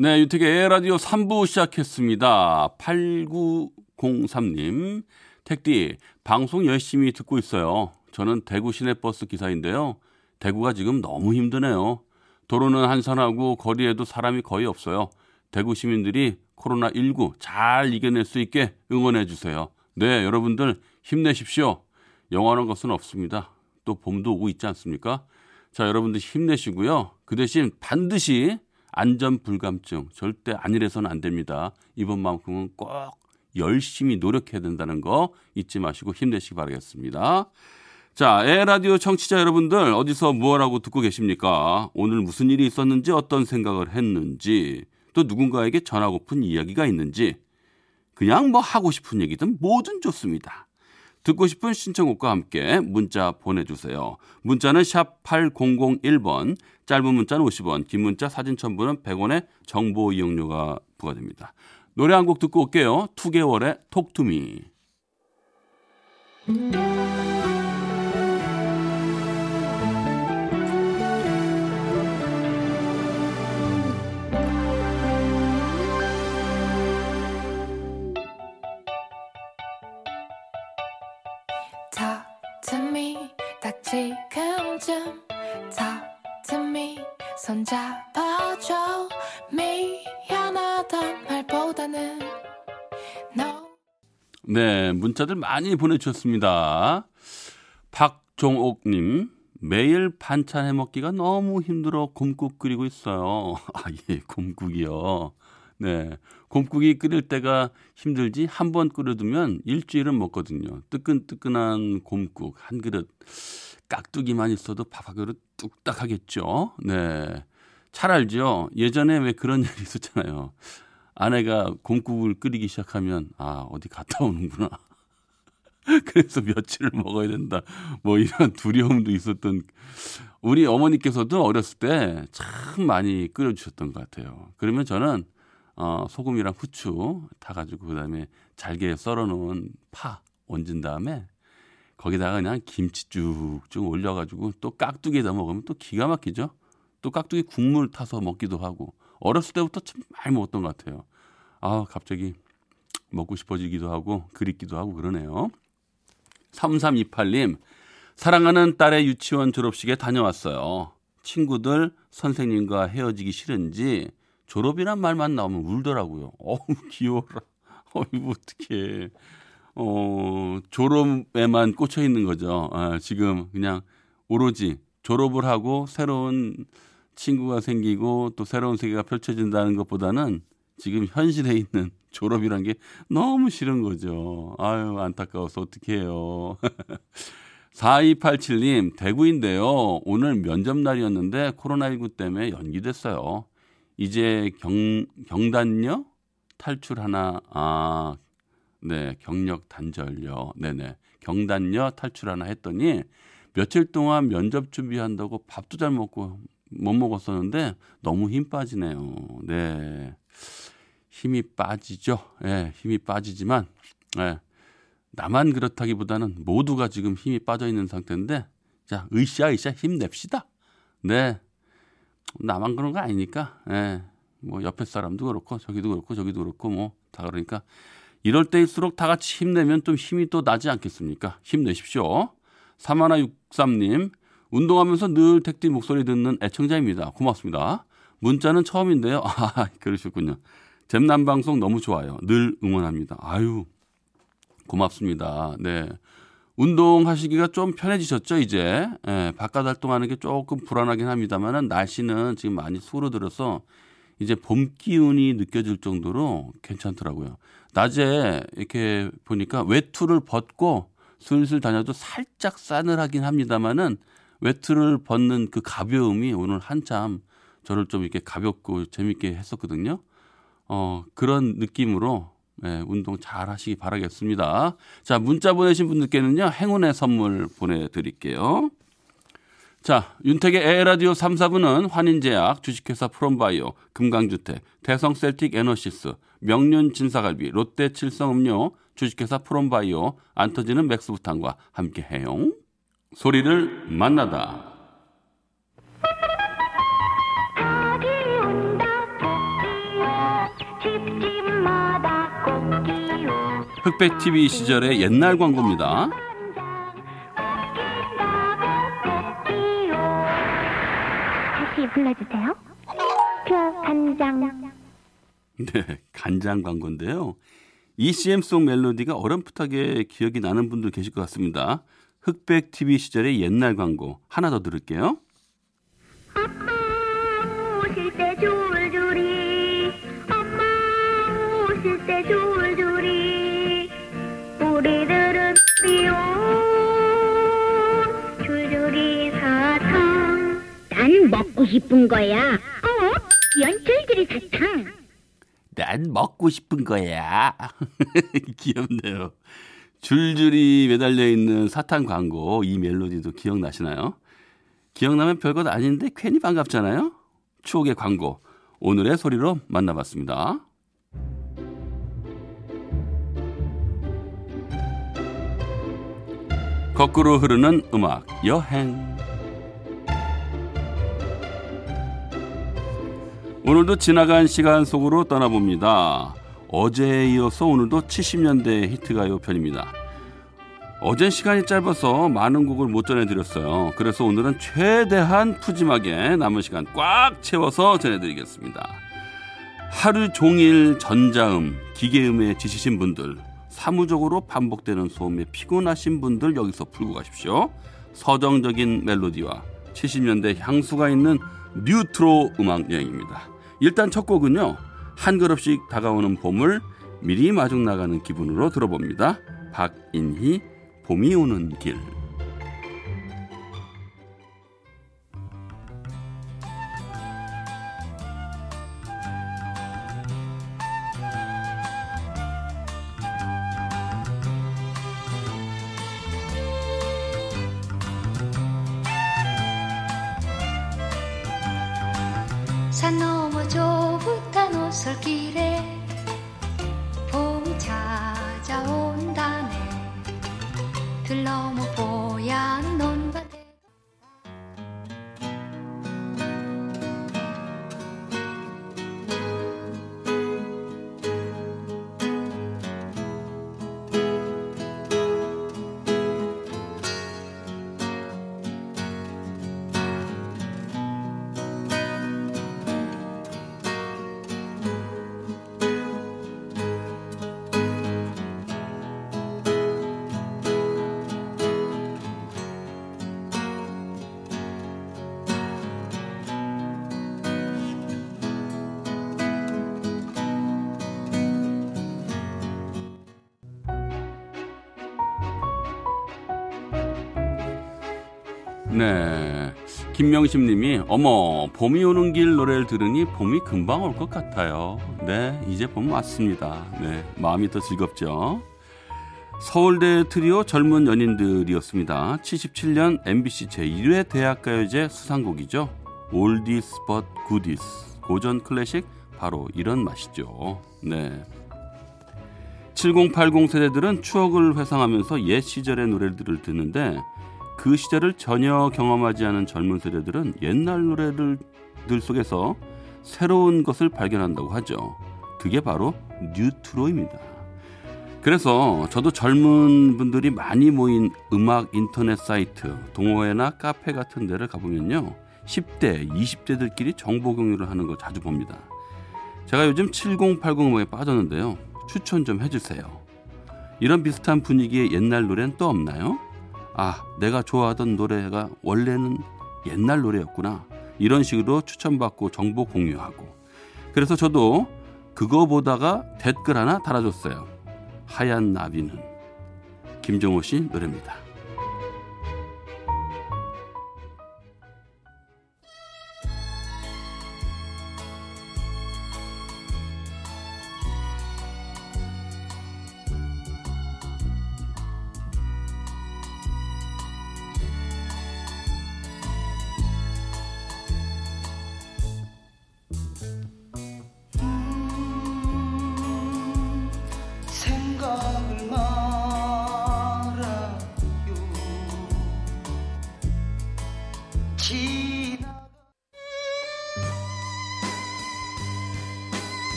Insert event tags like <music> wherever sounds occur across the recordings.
네, 유택의 라디오 3부 시작했습니다. 8903님, 택디, 방송 열심히 듣고 있어요. 저는 대구 시내버스 기사인데요. 대구가 지금 너무 힘드네요. 도로는 한산하고 거리에도 사람이 거의 없어요. 대구 시민들이 코로나19 잘 이겨낼 수 있게 응원해 주세요. 네, 여러분들 힘내십시오. 영원한 것은 없습니다. 또 봄도 오고 있지 않습니까? 자, 여러분들 힘내시고요. 그 대신 반드시 안전 불감증 절대 안일해서는 안 됩니다. 이번만큼은 꼭 열심히 노력해야 된다는 거 잊지 마시고 힘내시기 바라겠습니다. 자, 에라디오 청취자 여러분들 어디서 무엇하고 듣고 계십니까? 오늘 무슨 일이 있었는지 어떤 생각을 했는지 또 누군가에게 전하고픈 이야기가 있는지 그냥 뭐 하고 싶은 얘기든 뭐든 좋습니다. 듣고 싶은 신청곡과 함께 문자 보내주세요. 문자는 샵 8001번, 짧은 문자는 50원, 긴 문자 사진 첨부는 100원의 정보 이용료가 부과됩니다. 노래 한 곡 듣고 올게요. 2개월의 톡투미. Me 딱 지금쯤 me 손잡아줘 미안하단 말보다는 No 네, 문자들 많이 보내주셨습니다. 박종옥님, 매일 반찬 해 먹기가 너무 힘들어 곰국 끓이고 있어요. <laughs> 아, 예, 곰국이요. 네. 곰국이 끓일 때가 힘들지 한 번 끓여두면 일주일은 먹거든요. 뜨끈뜨끈한 곰국 한 그릇 깍두기만 있어도 밥 한 그릇 뚝딱 하겠죠. 네. 잘 알죠? 예전에 왜 그런 <laughs> 일이 있었잖아요. 아내가 곰국을 끓이기 시작하면 아, 어디 갔다 오는구나. <laughs> 그래서 며칠을 먹어야 된다. 뭐 이런 두려움도 있었던 우리 어머니께서도 어렸을 때 참 많이 끓여 주셨던 것 같아요. 그러면 저는 어, 소금이랑 후추 타가지고 그다음에 잘게 썰어놓은 파 얹은 다음에 거기다가 그냥 김치 쭉쭉 올려가지고 또 깍두기에다 먹으면 또 기가 막히죠. 또 깍두기 국물 타서 먹기도 하고 어렸을 때부터 참 많이 먹었던 것 같아요. 아 갑자기 먹고 싶어지기도 하고 그립기도 하고 그러네요. 3328님 사랑하는 딸의 유치원 졸업식에 다녀왔어요. 친구들 선생님과 헤어지기 싫은지 졸업이란 말만 나오면 울더라고요. <laughs> 어우 귀여워라. <laughs> 어이구 어떡해. 어 졸업에만 꽂혀 있는 거죠. 아, 지금 그냥 오로지 졸업을 하고 새로운 친구가 생기고 또 새로운 세계가 펼쳐진다는 것보다는 지금 현실에 있는 <laughs> 졸업이란 게 너무 싫은 거죠. 아유, 안타까워서 어떡해요. 4287님, 대구인데요. 오늘 면접 날이었는데 코로나19 때문에 연기됐어요. 이제 경, 경단녀 탈출 하나, 아, 네, 경력 단절요. 네네. 경단녀 탈출 하나 했더니 며칠 동안 면접 준비한다고 밥도 잘 먹고 못 먹었었는데 너무 힘 빠지네요. 네. 힘이 빠지죠. 예, 네, 힘이 빠지지만, 예. 네, 나만 그렇다기보다는 모두가 지금 힘이 빠져 있는 상태인데, 자, 으쌰 힘냅시다. 네. 나만 그런 거 아니니까, 예. 네, 뭐 옆에 사람도 그렇고, 저기도 그렇고, 저기도 그렇고, 뭐 다 그러니까, 이럴 때일수록 다 같이 힘내면 좀 힘이 또 나지 않겠습니까? 힘내십시오. 3163님, 운동하면서 늘 택디 목소리 듣는 애청자입니다. 고맙습니다. 문자는 처음인데요. <laughs> 아, 그러셨군요. 잼남 방송 너무 좋아요. 늘 응원합니다. 아유, 고맙습니다. 네. 운동하시기가 좀 편해지셨죠, 이제? 예, 바깥 활동하는 게 조금 불안하긴 합니다만은 날씨는 지금 많이 수그러들어서 이제 봄 기운이 느껴질 정도로 괜찮더라고요. 낮에 이렇게 보니까 외투를 벗고 슬슬 다녀도 살짝 싸늘하긴 합니다만은 외투를 벗는 그 가벼움이 오늘 한참 저를 좀 이렇게 가볍고 재밌게 했었거든요. 어, 그런 느낌으로 네, 운동 잘 하시기 바라겠습니다. 자, 문자 보내신 분들께는요, 행운의 선물 보내드릴게요. 자, 윤택의 에라디오 3, 4부는 환인제약, 주식회사 프롬바이오, 금강주택, 대성셀틱 에너시스, 명륜 진사갈비, 롯데 칠성음료, 주식회사 프롬바이오, 안 터지는 맥스부탄과 함께해요. 소리를 만나다. 흑백 TV 시절의 옛날 광고입니다. 다시 불러주세요 표 간장 네, 간장 광고인데요. ECM송 멜로디가 어렴풋하게 기억이 나는 분들 계실 것 같습니다. 흑백 TV 시절의 옛날 광고 하나 더 들을게요. 엄마 오실 때 줄줄이 엄마 오실 때 줄줄이 우리들은 비온 줄줄이 사탕 난 먹고 싶은 거야 어? 연줄줄이 사탕 난 먹고 싶은 거야. <laughs> 귀엽네요. 줄줄이 매달려 있는 사탕 광고 이 멜로디도 기억나시나요? 기억나면 별것 아닌데 괜히 반갑잖아요. 추억의 광고 오늘의 소리로 만나봤습니다. 거꾸로 흐르는 음악 여행 오늘도 지나간 시간 속으로 떠나봅니다. 어제에 이어서 오늘도 70년대 히트가요 편입니다. 어젠 시간이 짧아서 많은 곡을 못 전해드렸어요. 그래서 오늘은 최대한 푸짐하게 남은 시간 꽉 채워서 전해드리겠습니다. 하루 종일 전자음, 기계음에 지치신 분들, 사무적으로 반복되는 소음에 피곤하신 분들 여기서 풀고 가십시오. 서정적인 멜로디와 70년대 향수가 있는 뉴트로 음악 여행입니다. 일단 첫 곡은요. 한 걸음씩 다가오는 봄을 미리 마중 나가는 기분으로 들어봅니다. 박인희 봄이 오는 길. 네. 김명심 님이 어머 봄이 오는 길 노래를 들으니 봄이 금방 올 것 같아요. 네. 이제 봄 왔습니다. 네. 마음이 더 즐겁죠. 서울대 트리오 젊은 연인들이었습니다. 77년 MBC 제1회 대학가요제 수상곡이죠. Oldies but Goodies 고전 클래식 바로 이런 맛이죠. 네. 7080 세대들은 추억을 회상하면서 옛 시절의 노래들을 듣는데 그 시절을 전혀 경험하지 않은 젊은 세대들은 옛날 노래들 속에서 새로운 것을 발견한다고 하죠. 그게 바로 뉴트로입니다. 그래서 저도 젊은 분들이 많이 모인 음악 인터넷 사이트, 동호회나 카페 같은 데를 가보면요. 10대, 20대들끼리 정보 공유를 하는 거 자주 봅니다. 제가 요즘 7080 음악에 빠졌는데요. 추천 좀 해주세요. 이런 비슷한 분위기의 옛날 노래는 또 없나요? 아, 내가 좋아하던 노래가 원래는 옛날 노래였구나. 이런 식으로 추천받고 정보 공유하고. 그래서 저도 그거 보다가 댓글 하나 달아줬어요. 하얀 나비는 김종호 씨 노래입니다.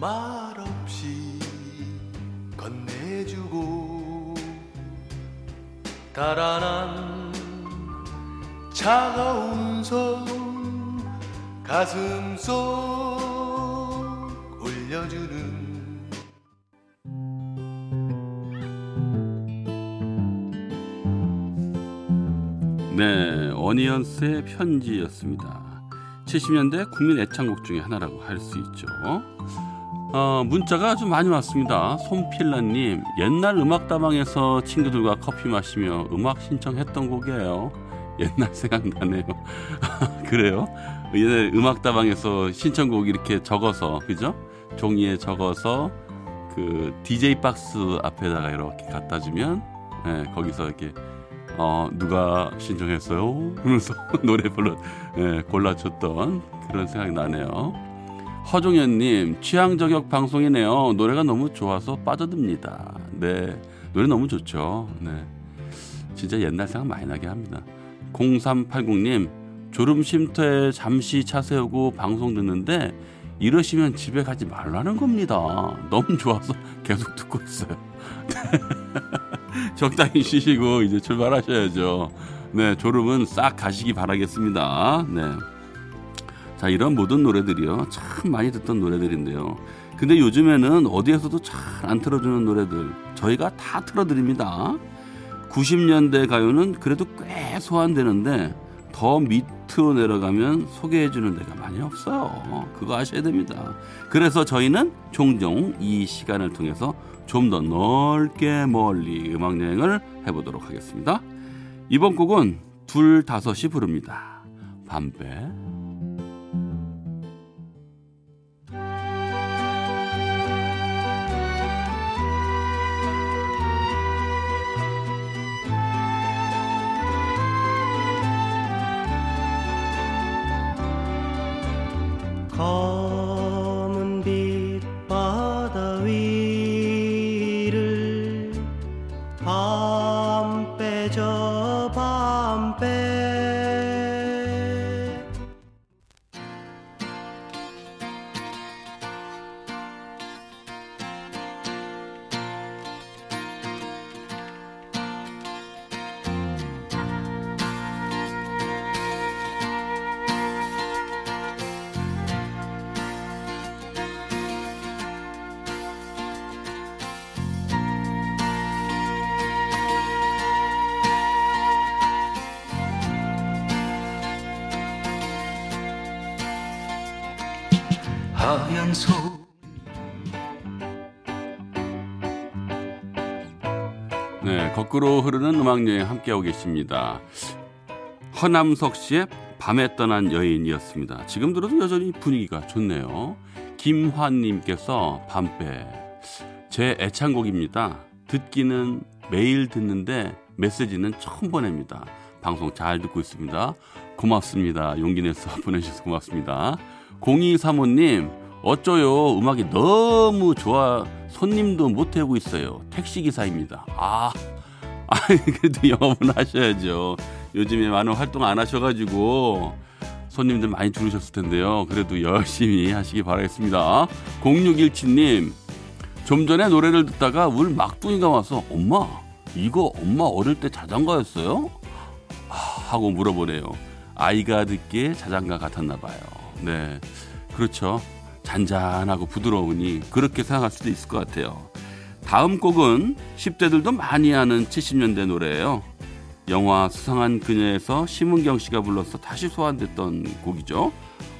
말없이 건네주고 달아난 차가운 손 가슴 속 네, 어니언스의 편지였습니다. 70년대 국민 애창곡 중에 하나라고 할 수 있죠. 어, 문자가 아주 많이 왔습니다. 손필라님, 옛날 음악다방에서 친구들과 커피 마시며 음악 신청했던 곡이에요. 옛날 생각나네요. <laughs> 그래요? 옛날 음악다방에서 신청곡 이렇게 적어서, 그죠? 종이에 적어서 그 DJ 박스 앞에다가 이렇게 갖다 주면, 예, 거기서 이렇게 어, 누가 신청했어요? 그러면서 <laughs> 노래 불러, 예, 골라줬던 그런 생각이 나네요. 허종현님, 취향 저격 방송이네요. 노래가 너무 좋아서 빠져듭니다. 네, 노래 너무 좋죠. 네. 진짜 옛날 생각 많이 나게 합니다. 0380님, 졸음 쉼터에 잠시 차 세우고 방송 듣는데 이러시면 집에 가지 말라는 겁니다. 너무 좋아서 <laughs> 계속 듣고 있어요. <laughs> <laughs> 적당히 쉬시고 이제 출발하셔야죠. 네, 졸음은 싹 가시기 바라겠습니다. 네. 자, 이런 모든 노래들이요. 참 많이 듣던 노래들인데요. 근데 요즘에는 어디에서도 잘 안 틀어주는 노래들 저희가 다 틀어드립니다. 90년대 가요는 그래도 꽤 소환되는데 더 밑으로 내려가면 소개해주는 데가 많이 없어요. 그거 아셔야 됩니다. 그래서 저희는 종종 이 시간을 통해서 좀 더 넓게 멀리 음악 여행을 해보도록 하겠습니다. 이번 곡은 둘 다섯이 부릅니다. 밤배. 검 하얀 소 네, 거꾸로 흐르는 음악 여행 함께하고 계십니다. 허남석 씨의 밤에 떠난 여인이었습니다. 지금 들어도 여전히 분위기가 좋네요. 김환님께서 밤배 제 애창곡입니다. 듣기는 매일 듣는데 메시지는 처음 보냅니다. 방송 잘 듣고 있습니다. 고맙습니다. 용기 내서 <laughs> 보내주셔서 고맙습니다. 0235님 어쩌요 음악이 너무 좋아 손님도 못 태우고 있어요. 택시기사입니다. 아, <laughs> 아 그래도 영업은 하셔야죠. 요즘에 많은 활동 안 하셔가지고 손님들 많이 줄으셨을 텐데요. 그래도 열심히 하시기 바라겠습니다. 0617님 좀 전에 노래를 듣다가 울 막둥이가 와서 엄마 이거 엄마 어릴 때 자장가였어요? 아, 하고 물어보네요. 아이가 듣기에 자장가 같았나 봐요. 네, 그렇죠. 잔잔하고 부드러우니 그렇게 생각할 수도 있을 것 같아요. 다음 곡은 10대들도 많이 아는 70년대 노래예요. 영화 수상한 그녀에서 심은경 씨가 불러서 다시 소환됐던 곡이죠.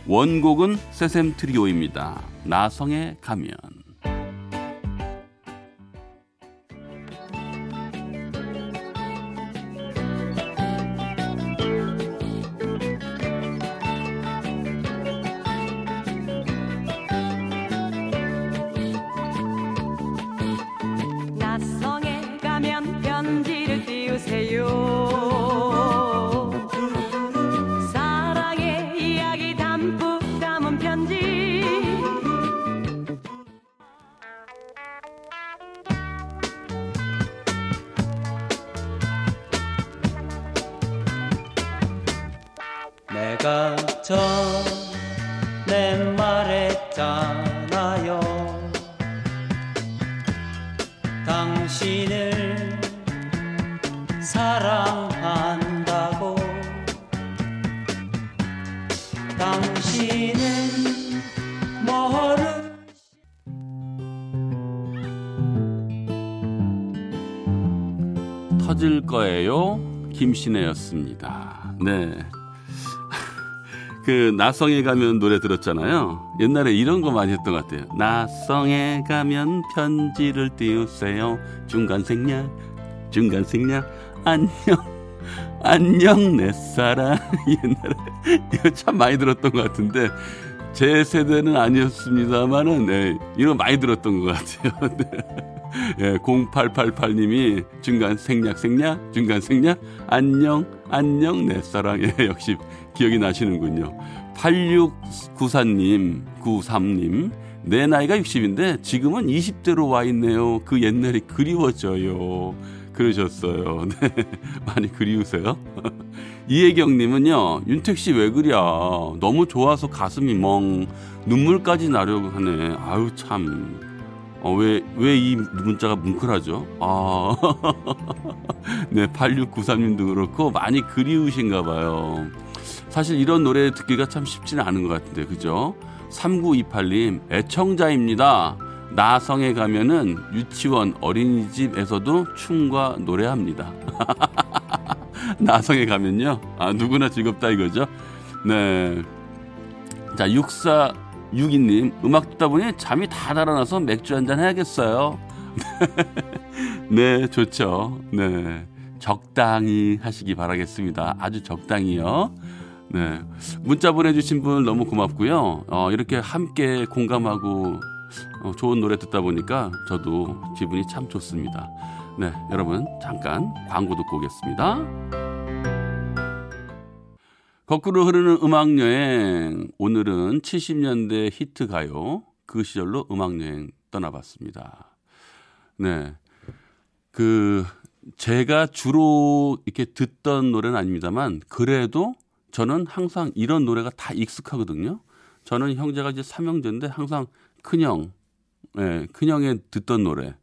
원곡은 세샘 트리오입니다. 나성에 가면. 터질 거예요. 김신혜였습니다. 네. <laughs> 그 나성에 가면 노래 들었잖아요. 옛날에 이런 거 많이 했던 것 같아요. 나성에 가면 편지를 띄우세요. 중간 생략, 중간 생략, 안녕, 안녕 내 사랑. <laughs> 옛날에 이거 참 많이 들었던 것 같은데 제 세대는 아니었습니다만은 네, 이거 많이 들었던 것 같아요. <laughs> 네. 예, 0888님이 중간 생략 생략 중간 생략 안녕 안녕 내 사랑 예, 역시 기억이 나시는군요. 8694님 93님 내 나이가 60인데 지금은 20대로 와 있네요. 그 옛날이 그리워져요. 그러셨어요. <laughs> 네. 많이 그리우세요? <laughs> 이혜경님은요, 윤택 씨 왜 그려? 너무 좋아서 가슴이 멍, 눈물까지 나려고 하네. 아유, 참. 어, 왜, 왜 이 문자가 뭉클하죠? 아. <laughs> 네, 8693님도 그렇고, 많이 그리우신가 봐요. 사실 이런 노래 듣기가 참 쉽지는 않은 것 같은데, 그죠? 3928님, 애청자입니다. 나성에 가면은 유치원 어린이집에서도 춤과 노래합니다. <laughs> 나성에 가면요. 아, 누구나 즐겁다 이거죠. 네. 자, 6462님, 음악 듣다 보니 잠이 다 달아나서 맥주 한잔 해야겠어요. <laughs> 네, 좋죠. 네. 적당히 하시기 바라겠습니다. 아주 적당히요. 네. 문자 보내주신 분 너무 고맙고요. 어, 이렇게 함께 공감하고 어, 좋은 노래 듣다 보니까 저도 기분이 참 좋습니다. 네, 여러분 잠깐 광고 듣고 오겠습니다. 거꾸로 흐르는 음악 여행 오늘은 70년대 히트 가요 그 시절로 음악 여행 떠나봤습니다. 네, 그 제가 주로 이렇게 듣던 노래는 아닙니다만 그래도 저는 항상 이런 노래가 다 익숙하거든요. 저는 형제가 이제 삼형제인데 항상 큰형, 예, 큰형에 듣던 노래.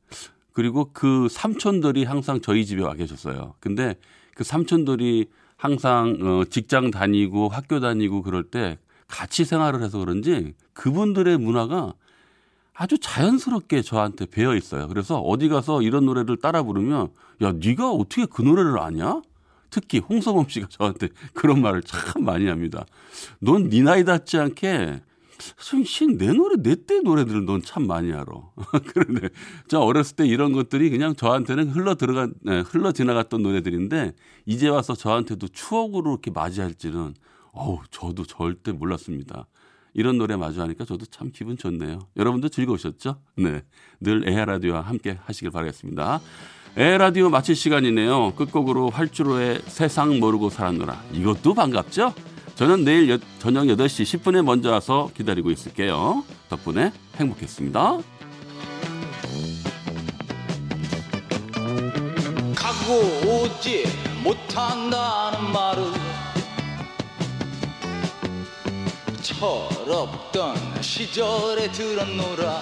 그리고 그 삼촌들이 항상 저희 집에 와 계셨어요. 근데 그 삼촌들이 항상 어, 직장 다니고 학교 다니고 그럴 때 같이 생활을 해서 그런지 그분들의 문화가 아주 자연스럽게 저한테 배어 있어요. 그래서 어디 가서 이런 노래를 따라 부르면 야, 네가 어떻게 그 노래를 아냐? 특히 홍서범 씨가 저한테 <laughs> 그런 말을 참 많이 합니다. 넌 네 나이 닿지 않게 내 노래 내 때 노래들을 넌 참 많이 알아. <laughs> 그런데 저 어렸을 때 이런 것들이 그냥 저한테는 흘러 들어가 네, 흘러 지나갔던 노래들인데 이제 와서 저한테도 추억으로 이렇게 맞이할지는 어우 저도 절대 몰랐습니다. 이런 노래 마주하니까 저도 참 기분 좋네요. 여러분도 즐거우셨죠? 네. 늘 에헤라디오와 함께 하시길 바라겠습니다. 에헤라디오 마칠 시간이네요. 끝곡으로 활주로의 세상 모르고 살았노라. 이것도 반갑죠? 저는 내일 여, 저녁 8시 10분에 먼저 와서 기다리고 있을게요. 덕분에 행복했습니다. 가고 오지 못한다는 말은 철없던 시절에 들었노라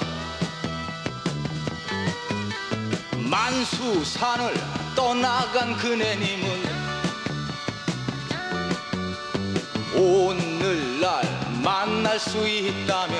만수산을 떠나간 그네님은 오늘날 만날 수 있다면